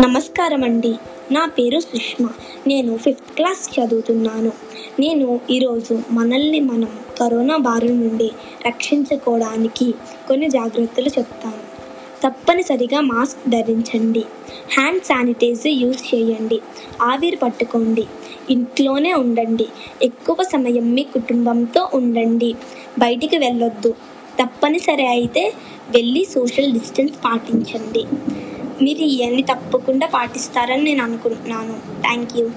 నమస్కారం అండి నా పేరు సుష్మ. నేను ఫిఫ్త్ క్లాస్ చదువుతున్నాను. నేను ఈరోజు మనల్ని మనం కరోనా బారి నుండి రక్షించుకోవడానికి కొన్ని జాగ్రత్తలు చెప్తాను. తప్పనిసరిగా మాస్క్ ధరించండి. హ్యాండ్ శానిటైజర్ యూజ్ చేయండి. ఆవిరి పట్టుకోండి. ఇంట్లోనే ఉండండి. ఎక్కువ సమయం మీ కుటుంబంతో ఉండండి. బయటికి వెళ్ళొద్దు. తప్పనిసరి అయితే వెళ్ళి సోషల్ డిస్టెన్స్ పాటించండి. మీరు ఇవన్నీ తప్పకుండా పాటిస్తారని నేను అనుకుంటున్నాను. Thank you